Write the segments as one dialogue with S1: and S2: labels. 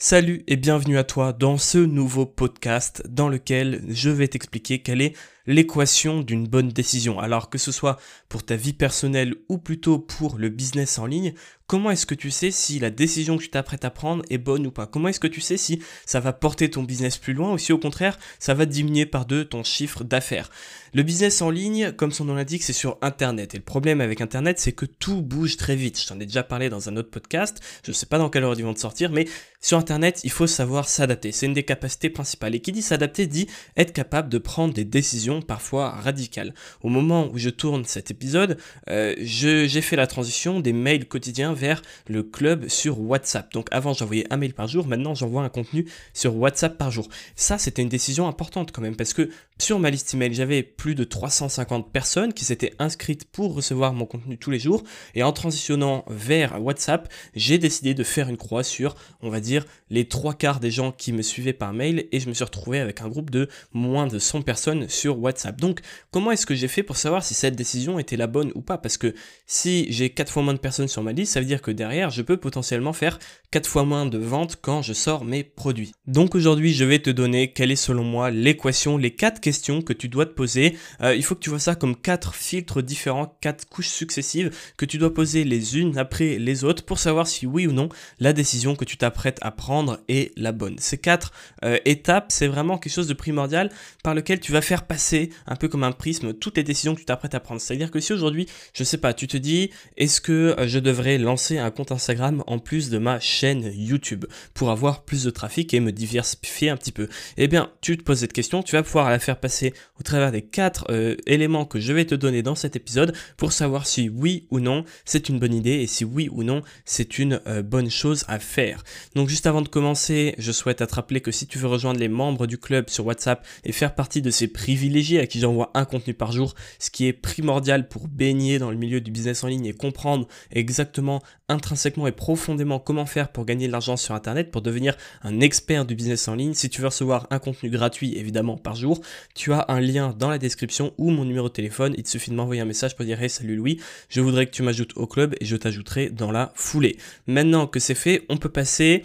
S1: Salut et bienvenue à toi dans ce nouveau podcast dans lequel je vais t'expliquer quelle est l'équation d'une bonne décision. Alors que ce soit pour ta vie personnelle ou plutôt pour le business en ligne, comment est-ce que tu sais si la décision que tu t'apprêtes à prendre est bonne ou pas? Comment est-ce que tu sais si ça va porter ton business plus loin ou si au contraire ça va diminuer par deux ton chiffre d'affaires? Le business en ligne, comme son nom l'indique, c'est sur Internet. Et le problème avec Internet, c'est que tout bouge très vite. Je t'en ai déjà parlé dans un autre podcast. Je ne sais pas dans quelle heure ils vont te sortir, mais sur Internet, il faut savoir s'adapter. C'est une des capacités principales. Et qui dit s'adapter dit être capable de prendre des décisions parfois radical. Au moment où je tourne cet épisode, euh, j'ai fait la transition des mails quotidiens vers le club sur WhatsApp. Donc avant j'envoyais un mail par jour, maintenant j'envoie un contenu sur WhatsApp par jour. Ça c'était une décision importante quand même parce que sur ma liste email j'avais plus de 350 personnes qui s'étaient inscrites pour recevoir mon contenu tous les jours et en transitionnant vers WhatsApp j'ai décidé de faire une croix sur on va dire les trois quarts des gens qui me suivaient par mail et je me suis retrouvé avec un groupe de moins de 100 personnes sur WhatsApp. Donc, comment est-ce que j'ai fait pour savoir si cette décision était la bonne ou pas? Parce que si j'ai 4 fois moins de personnes sur ma liste, ça veut dire que derrière, je peux potentiellement faire 4 fois moins de ventes quand je sors mes produits. Donc aujourd'hui, je vais te donner quelle est selon moi l'équation, les 4 que tu dois te poser. Euh, il faut que tu vois ça comme 4 filtres différents, 4 couches successives que tu dois poser les unes après les autres pour savoir si oui ou non la décision que tu t'apprêtes à prendre est la bonne. Ces 4 euh, étapes, c'est vraiment quelque chose de primordial par lequel tu vas faire passer un peu comme un prisme toutes les décisions que tu t'apprêtes à prendre. C'est-à-dire que si aujourd'hui, je sais pas, tu te dis, est-ce que euh, je devrais lancer un compte Instagram en plus de ma chaîne YouTube pour avoir plus de trafic et me diversifier un petit peu? Eh bien, tu te poses cette question, tu vas pouvoir la faire passer au travers des quatre euh, éléments que je vais te donner dans cet épisode pour savoir si oui ou non c'est une bonne idée et si oui ou non c'est une euh, bonne chose à faire. Donc juste avant de commencer, je souhaite te rappeler que si tu veux rejoindre les membres du club sur WhatsApp et faire partie de ces privilégiés à qui j'envoie un contenu par jour, ce qui est primordial pour baigner dans le milieu du business en ligne et comprendre exactement, intrinsèquement et profondément comment faire pour gagner de l'argent sur Internet, pour devenir un expert du business en ligne. Si tu veux recevoir un contenu gratuit, évidemment, par jour, tu as un lien dans la description ou mon numéro de téléphone. Il te suffit de m'envoyer un message pour dire Hey, salut Louis, je voudrais que tu m'ajoutes au club et je t'ajouterai dans la foulée. Maintenant que c'est fait, on peut passer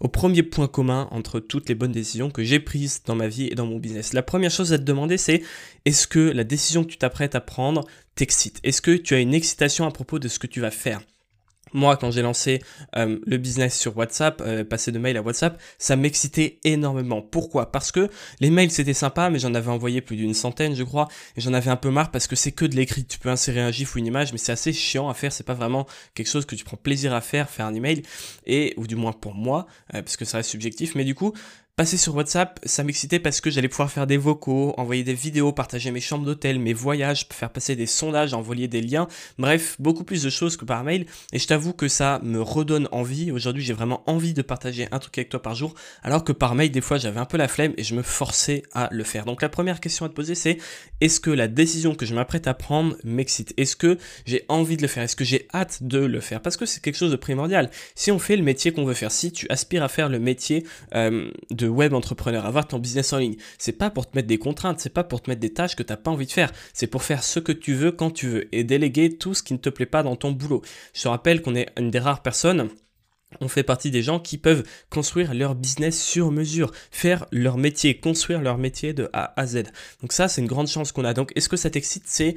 S1: au premier point commun entre toutes les bonnes décisions que j'ai prises dans ma vie et dans mon business. La première chose à te demander, c'est est-ce que la décision que tu t'apprêtes à prendre t'excite? Est-ce que tu as une excitation à propos de ce que tu vas faire? Moi, quand j'ai lancé euh, le business sur WhatsApp, euh, passer de mail à WhatsApp, ça m'excitait énormément. Pourquoi? Parce que les mails c'était sympa, mais j'en avais envoyé plus d'une centaine, je crois, et j'en avais un peu marre parce que c'est que de l'écrit. Tu peux insérer un gif ou une image, mais c'est assez chiant à faire. C'est pas vraiment quelque chose que tu prends plaisir à faire, faire un email, et ou du moins pour moi, euh, parce que ça reste subjectif. Mais du coup, Passer sur WhatsApp, ça m'excitait parce que j'allais pouvoir faire des vocaux, envoyer des vidéos, partager mes chambres d'hôtel, mes voyages, faire passer des sondages, envoyer des liens, bref, beaucoup plus de choses que par mail. Et je t'avoue que ça me redonne envie. Aujourd'hui, j'ai vraiment envie de partager un truc avec toi par jour, alors que par mail, des fois, j'avais un peu la flemme et je me forçais à le faire. Donc la première question à te poser, c'est est-ce que la décision que je m'apprête à prendre m'excite? Est-ce que j'ai envie de le faire? Est-ce que j'ai hâte de le faire? Parce que c'est quelque chose de primordial. Si on fait le métier qu'on veut faire, si tu aspires à faire le métier euh, de web entrepreneur, avoir ton business en ligne. C'est pas pour te mettre des contraintes, c'est pas pour te mettre des tâches que t'as pas envie de faire. C'est pour faire ce que tu veux quand tu veux et déléguer tout ce qui ne te plaît pas dans ton boulot. Je te rappelle qu'on est une des rares personnes on fait partie des gens qui peuvent construire leur business sur mesure, faire leur métier, construire leur métier de A à Z. Donc ça, c'est une grande chance qu'on a. Donc est-ce que ça t'excite? C'est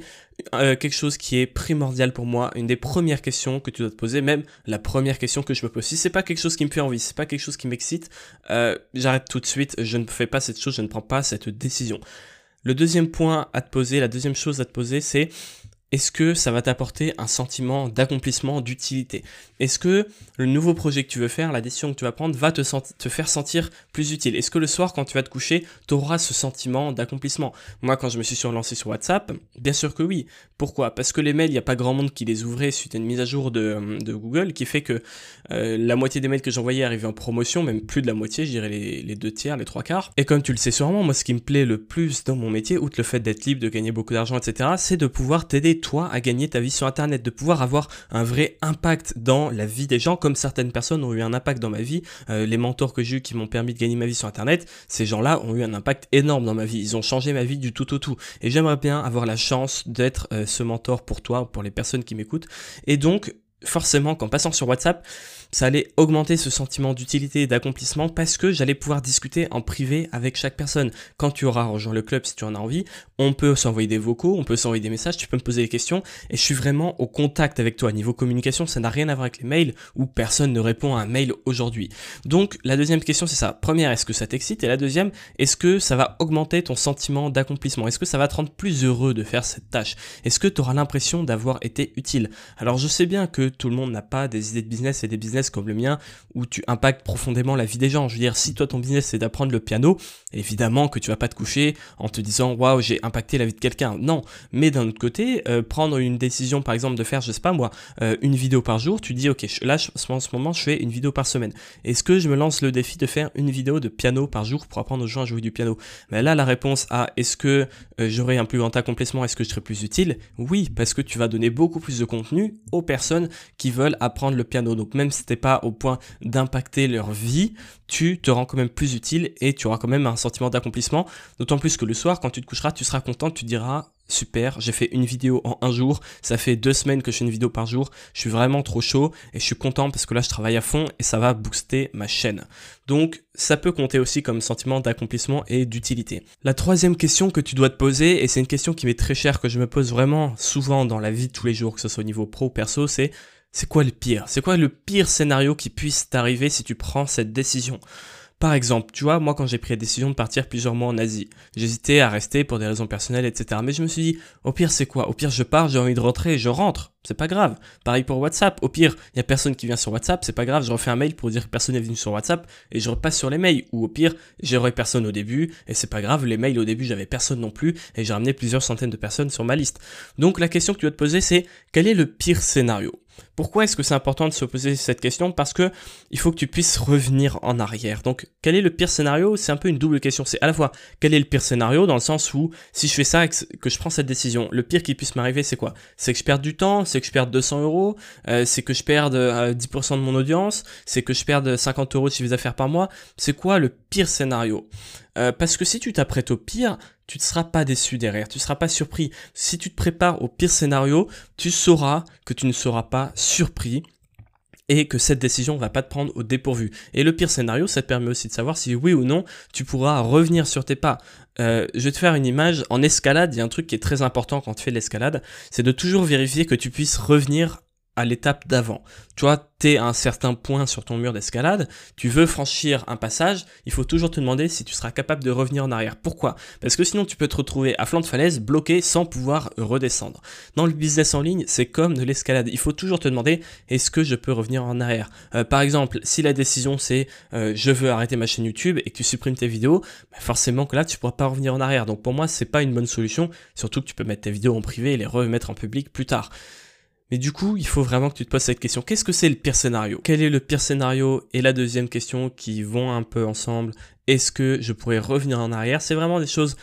S1: euh, quelque chose qui est primordial pour moi, une des premières questions que tu dois te poser, même la première question que je me pose. Si c'est pas quelque chose qui me fait envie, c'est pas quelque chose qui m'excite, euh, j'arrête tout de suite, je ne fais pas cette chose, je ne prends pas cette décision. Le deuxième point à te poser, la deuxième chose à te poser, c'est est-ce que ça va t'apporter un sentiment d'accomplissement, d'utilité? Est-ce que le nouveau projet que tu veux faire, la décision que tu vas prendre, va te, faire sentir plus utile? Est-ce que le soir, quand tu vas te coucher, tu auras ce sentiment d'accomplissement? Moi, quand je me suis surlancé sur WhatsApp, bien sûr que oui. Pourquoi? Parce que les mails, il n'y a pas grand monde qui les ouvrait suite à une mise à jour de, Google qui fait que euh, la moitié des mails que j'envoyais arrivaient en promotion, même plus de la moitié, je dirais les deux tiers, les trois quarts. Et comme tu le sais sûrement, moi, ce qui me plaît le plus dans mon métier, outre le fait d'être libre, de gagner beaucoup d'argent, etc., c'est de pouvoir t'aider toi à gagner ta vie sur Internet, de pouvoir avoir un vrai impact dans la vie des gens, comme certaines personnes ont eu un impact dans ma vie. Euh, les mentors que j'ai eu qui m'ont permis de gagner ma vie sur Internet, ces gens-là ont eu un impact énorme dans ma vie. Ils ont changé ma vie du tout au tout. Et j'aimerais bien avoir la chance d'être euh, ce mentor pour toi, pour les personnes qui m'écoutent. Et donc, forcément, qu'en passant sur WhatsApp, ça allait augmenter ce sentiment d'utilité et d'accomplissement parce que j'allais pouvoir discuter en privé avec chaque personne. Quand tu auras rejoint le club, si tu en as envie, on peut s'envoyer des vocaux, on peut s'envoyer des messages, tu peux me poser des questions et je suis vraiment au contact avec toi. Niveau communication, ça n'a rien à voir avec les mails où personne ne répond à un mail aujourd'hui. Donc la deuxième question c'est ça. Première, est-ce que ça t'excite? Et la deuxième, est-ce que ça va augmenter ton sentiment d'accomplissement? Est-ce que ça va te rendre plus heureux de faire cette tâche? Est-ce que tu auras l'impression d'avoir été utile? Alors je sais bien que tout le monde n'a pas des idées de business et des business comme le mien où tu impactes profondément la vie des gens. Je veux dire, si toi ton business c'est d'apprendre le piano, évidemment que tu vas pas te coucher en te disant waouh j'ai impacté la vie de quelqu'un. Non, mais d'un autre côté, euh, prendre une décision par exemple de faire, je sais pas moi, euh, une vidéo par jour, tu dis ok là en ce moment je fais une vidéo par semaine. Est-ce que je me lance le défi de faire une vidéo de piano par jour pour apprendre aux gens à jouer du piano? Mais là la réponse à est-ce que euh, j'aurai un plus grand accomplissement, est-ce que je serai plus utile? Oui, parce que tu vas donner beaucoup plus de contenu aux personnes qui veulent apprendre le piano. Donc même si pas au point d'impacter leur vie, tu te rends quand même plus utile et tu auras quand même un sentiment d'accomplissement. D'autant plus que le soir, quand tu te coucheras, tu seras content, tu diras super, j'ai fait une vidéo en un jour, ça fait deux semaines que je fais une vidéo par jour, je suis vraiment trop chaud et je suis content parce que là je travaille à fond et ça va booster ma chaîne. Donc ça peut compter aussi comme sentiment d'accomplissement et d'utilité. La troisième question que tu dois te poser, et c'est une question qui m'est très chère, que je me pose vraiment souvent dans la vie de tous les jours, que ce soit au niveau pro ou perso, c'est c'est quoi le pire? C'est quoi le pire scénario qui puisse t'arriver si tu prends cette décision? Par exemple, tu vois, moi quand j'ai pris la décision de partir plusieurs mois en Asie, j'hésitais à rester pour des raisons personnelles, etc. Mais je me suis dit, au pire c'est quoi? Au pire je pars, j'ai envie de rentrer, je rentre, c'est pas grave. Pareil pour WhatsApp, au pire, il y a personne qui vient sur WhatsApp, c'est pas grave, je refais un mail pour dire que personne n'est venu sur WhatsApp et je repasse sur les mails. Ou au pire, j'aurai personne au début et c'est pas grave, les mails au début j'avais personne non plus et j'ai ramené plusieurs centaines de personnes sur ma liste. Donc la question que tu dois te poser c'est, quel est le pire scénario? Pourquoi est-ce que c'est important de se poser cette question? Parce que il faut que tu puisses revenir en arrière. Donc, quel est le pire scénario? C'est un peu une double question. C'est à la fois quel est le pire scénario dans le sens où si je fais ça que je prends cette décision, le pire qui puisse m'arriver, c'est quoi? C'est que je perde du temps, c'est que je perde 200 euros, euh, c'est que je perde 10% euh, de mon audience, c'est que je perde 50 euros de chiffre d'affaires par mois. C'est quoi le pire scénario? Euh, Parce que si tu t'apprêtes au pire, tu ne seras pas déçu derrière, tu ne seras pas surpris. Si tu te prépares au pire scénario, tu sauras que tu ne seras pas surpris et que cette décision va pas te prendre au dépourvu. Et le pire scénario, ça te permet aussi de savoir si oui ou non tu pourras revenir sur tes pas. Euh, je vais te faire une image. En escalade, il y a un truc qui est très important quand tu fais l'escalade, c'est de toujours vérifier que tu puisses revenir à l'étape d'avant. Tu vois, tu es à un certain point sur ton mur d'escalade, tu veux franchir un passage, il faut toujours te demander si tu seras capable de revenir en arrière. Pourquoi? Parce que sinon tu peux te retrouver à flanc de falaise, bloqué, sans pouvoir redescendre. Dans le business en ligne, c'est comme de l'escalade. Il faut toujours te demander, est-ce que je peux revenir en arrière? Euh, Par exemple, si la décision c'est euh, je veux arrêter ma chaîne YouTube et que tu supprimes tes vidéos, bah, forcément que là tu pourras pas revenir en arrière. Donc pour moi, c'est pas une bonne solution, surtout que tu peux mettre tes vidéos en privé et les remettre en public plus tard. Mais du coup, il faut vraiment que tu te poses cette question. Qu'est-ce que c'est le pire scénario? Quel est le pire scénario? Et la deuxième question qui vont un peu ensemble. Est-ce que je pourrais revenir en arrière? C'est vraiment des choses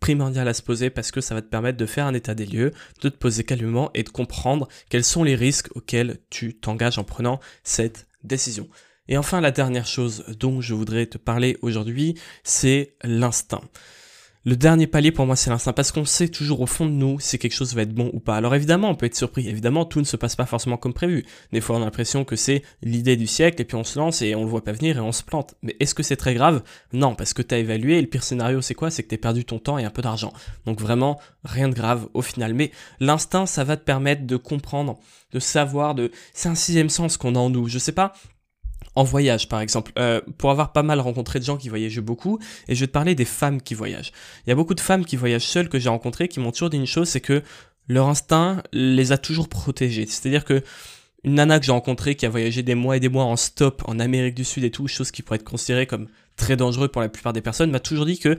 S1: primordiales à se poser parce que ça va te permettre de faire un état des lieux, de te poser calmement et de comprendre quels sont les risques auxquels tu t'engages en prenant cette décision. Et enfin, la dernière chose dont je voudrais te parler aujourd'hui, c'est l'instinct. Le dernier palier pour moi c'est l'instinct parce qu'on sait toujours au fond de nous si quelque chose va être bon ou pas. Alors évidemment on peut être surpris, évidemment tout ne se passe pas forcément comme prévu. Des fois on a l'impression que c'est l'idée du siècle et puis on se lance et on le voit pas venir et on se plante. Mais est-ce que c'est très grave? Non parce que tu as évalué et le pire scénario c'est quoi? C'est que tu perdu ton temps et un peu d'argent. Donc vraiment rien de grave au final. Mais l'instinct ça va te permettre de comprendre, de savoir, de... c'est un sixième sens qu'on a en nous. Je sais pas, en voyage par exemple, euh, pour avoir pas mal rencontré de gens qui voyageaient beaucoup, et je vais te parler des femmes qui voyagent. Il y a beaucoup de femmes qui voyagent seules que j'ai rencontrées qui m'ont toujours dit une chose, c'est que leur instinct les a toujours protégées. C'est-à-dire que une nana que j'ai rencontrée qui a voyagé des mois et des mois en stop en Amérique du Sud et tout, chose qui pourrait être considérée comme très dangereux pour la plupart des personnes, m'a toujours dit que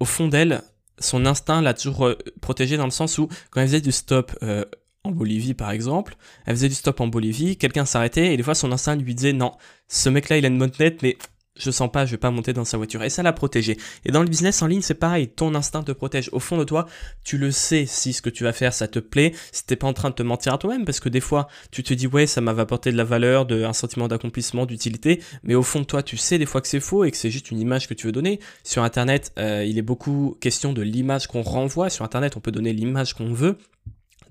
S1: au fond d'elle, son instinct l'a toujours euh, protégée dans le sens où quand elle faisait du stop euh, en Bolivie par exemple, elle faisait du stop en Bolivie, quelqu'un s'arrêtait et des fois son instinct lui disait non, ce mec-là il a une bonne tête mais je sens pas, je vais pas monter dans sa voiture. Et ça l'a protégé. Et dans le business en ligne, c'est pareil. Ton instinct te protège. Au fond de toi, tu le sais si ce que tu vas faire, ça te plaît. Si t'es pas en train de te mentir à toi-même. Parce que des fois, tu te dis, ouais, ça m'a apporté de la valeur, de, un sentiment d'accomplissement, d'utilité. Mais au fond de toi, tu sais des fois que c'est faux et que c'est juste une image que tu veux donner. Sur Internet, euh, il est beaucoup question de l'image qu'on renvoie. Sur Internet, on peut donner l'image qu'on veut.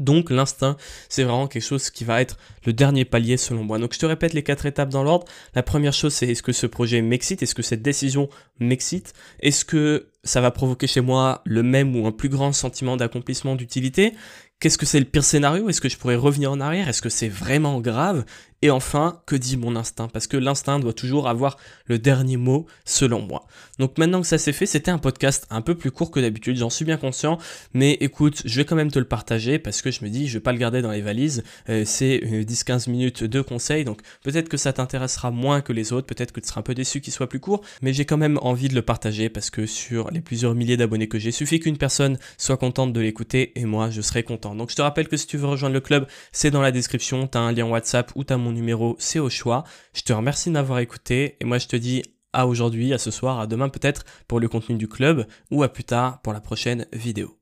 S1: Donc l'instinct, c'est vraiment quelque chose qui va être le dernier palier selon moi. Donc je te répète les quatre étapes dans l'ordre. La première chose, c'est est-ce que ce projet m'excite? Est-ce que cette décision m'excite? Est-ce que ça va provoquer chez moi le même ou un plus grand sentiment d'accomplissement, d'utilité? Qu'est-ce que c'est le pire scénario? Est-ce que je pourrais revenir en arrière? Est-ce que c'est vraiment grave? Et enfin, que dit mon instinct? Parce que l'instinct doit toujours avoir le dernier mot selon moi. Donc maintenant que ça s'est fait, c'était un podcast un peu plus court que d'habitude, j'en suis bien conscient, mais écoute, je vais quand même te le partager parce que je me dis, je vais pas le garder dans les valises, euh, c'est 10-15 euh, minutes de conseils, donc peut-être que ça t'intéressera moins que les autres, peut-être que tu seras un peu déçu qu'il soit plus court, mais j'ai quand même envie de le partager parce que sur les plusieurs milliers d'abonnés que j'ai, suffit qu'une personne soit contente de l'écouter et moi je serai content. Donc je te rappelle que si tu veux rejoindre le club, c'est dans la description, tu as un lien WhatsApp ou tu as mon numéro, c'est au choix. Je te remercie de m'avoir écouté et moi je te dis à aujourd'hui, à ce soir, à demain peut-être pour le contenu du club ou à plus tard pour la prochaine vidéo.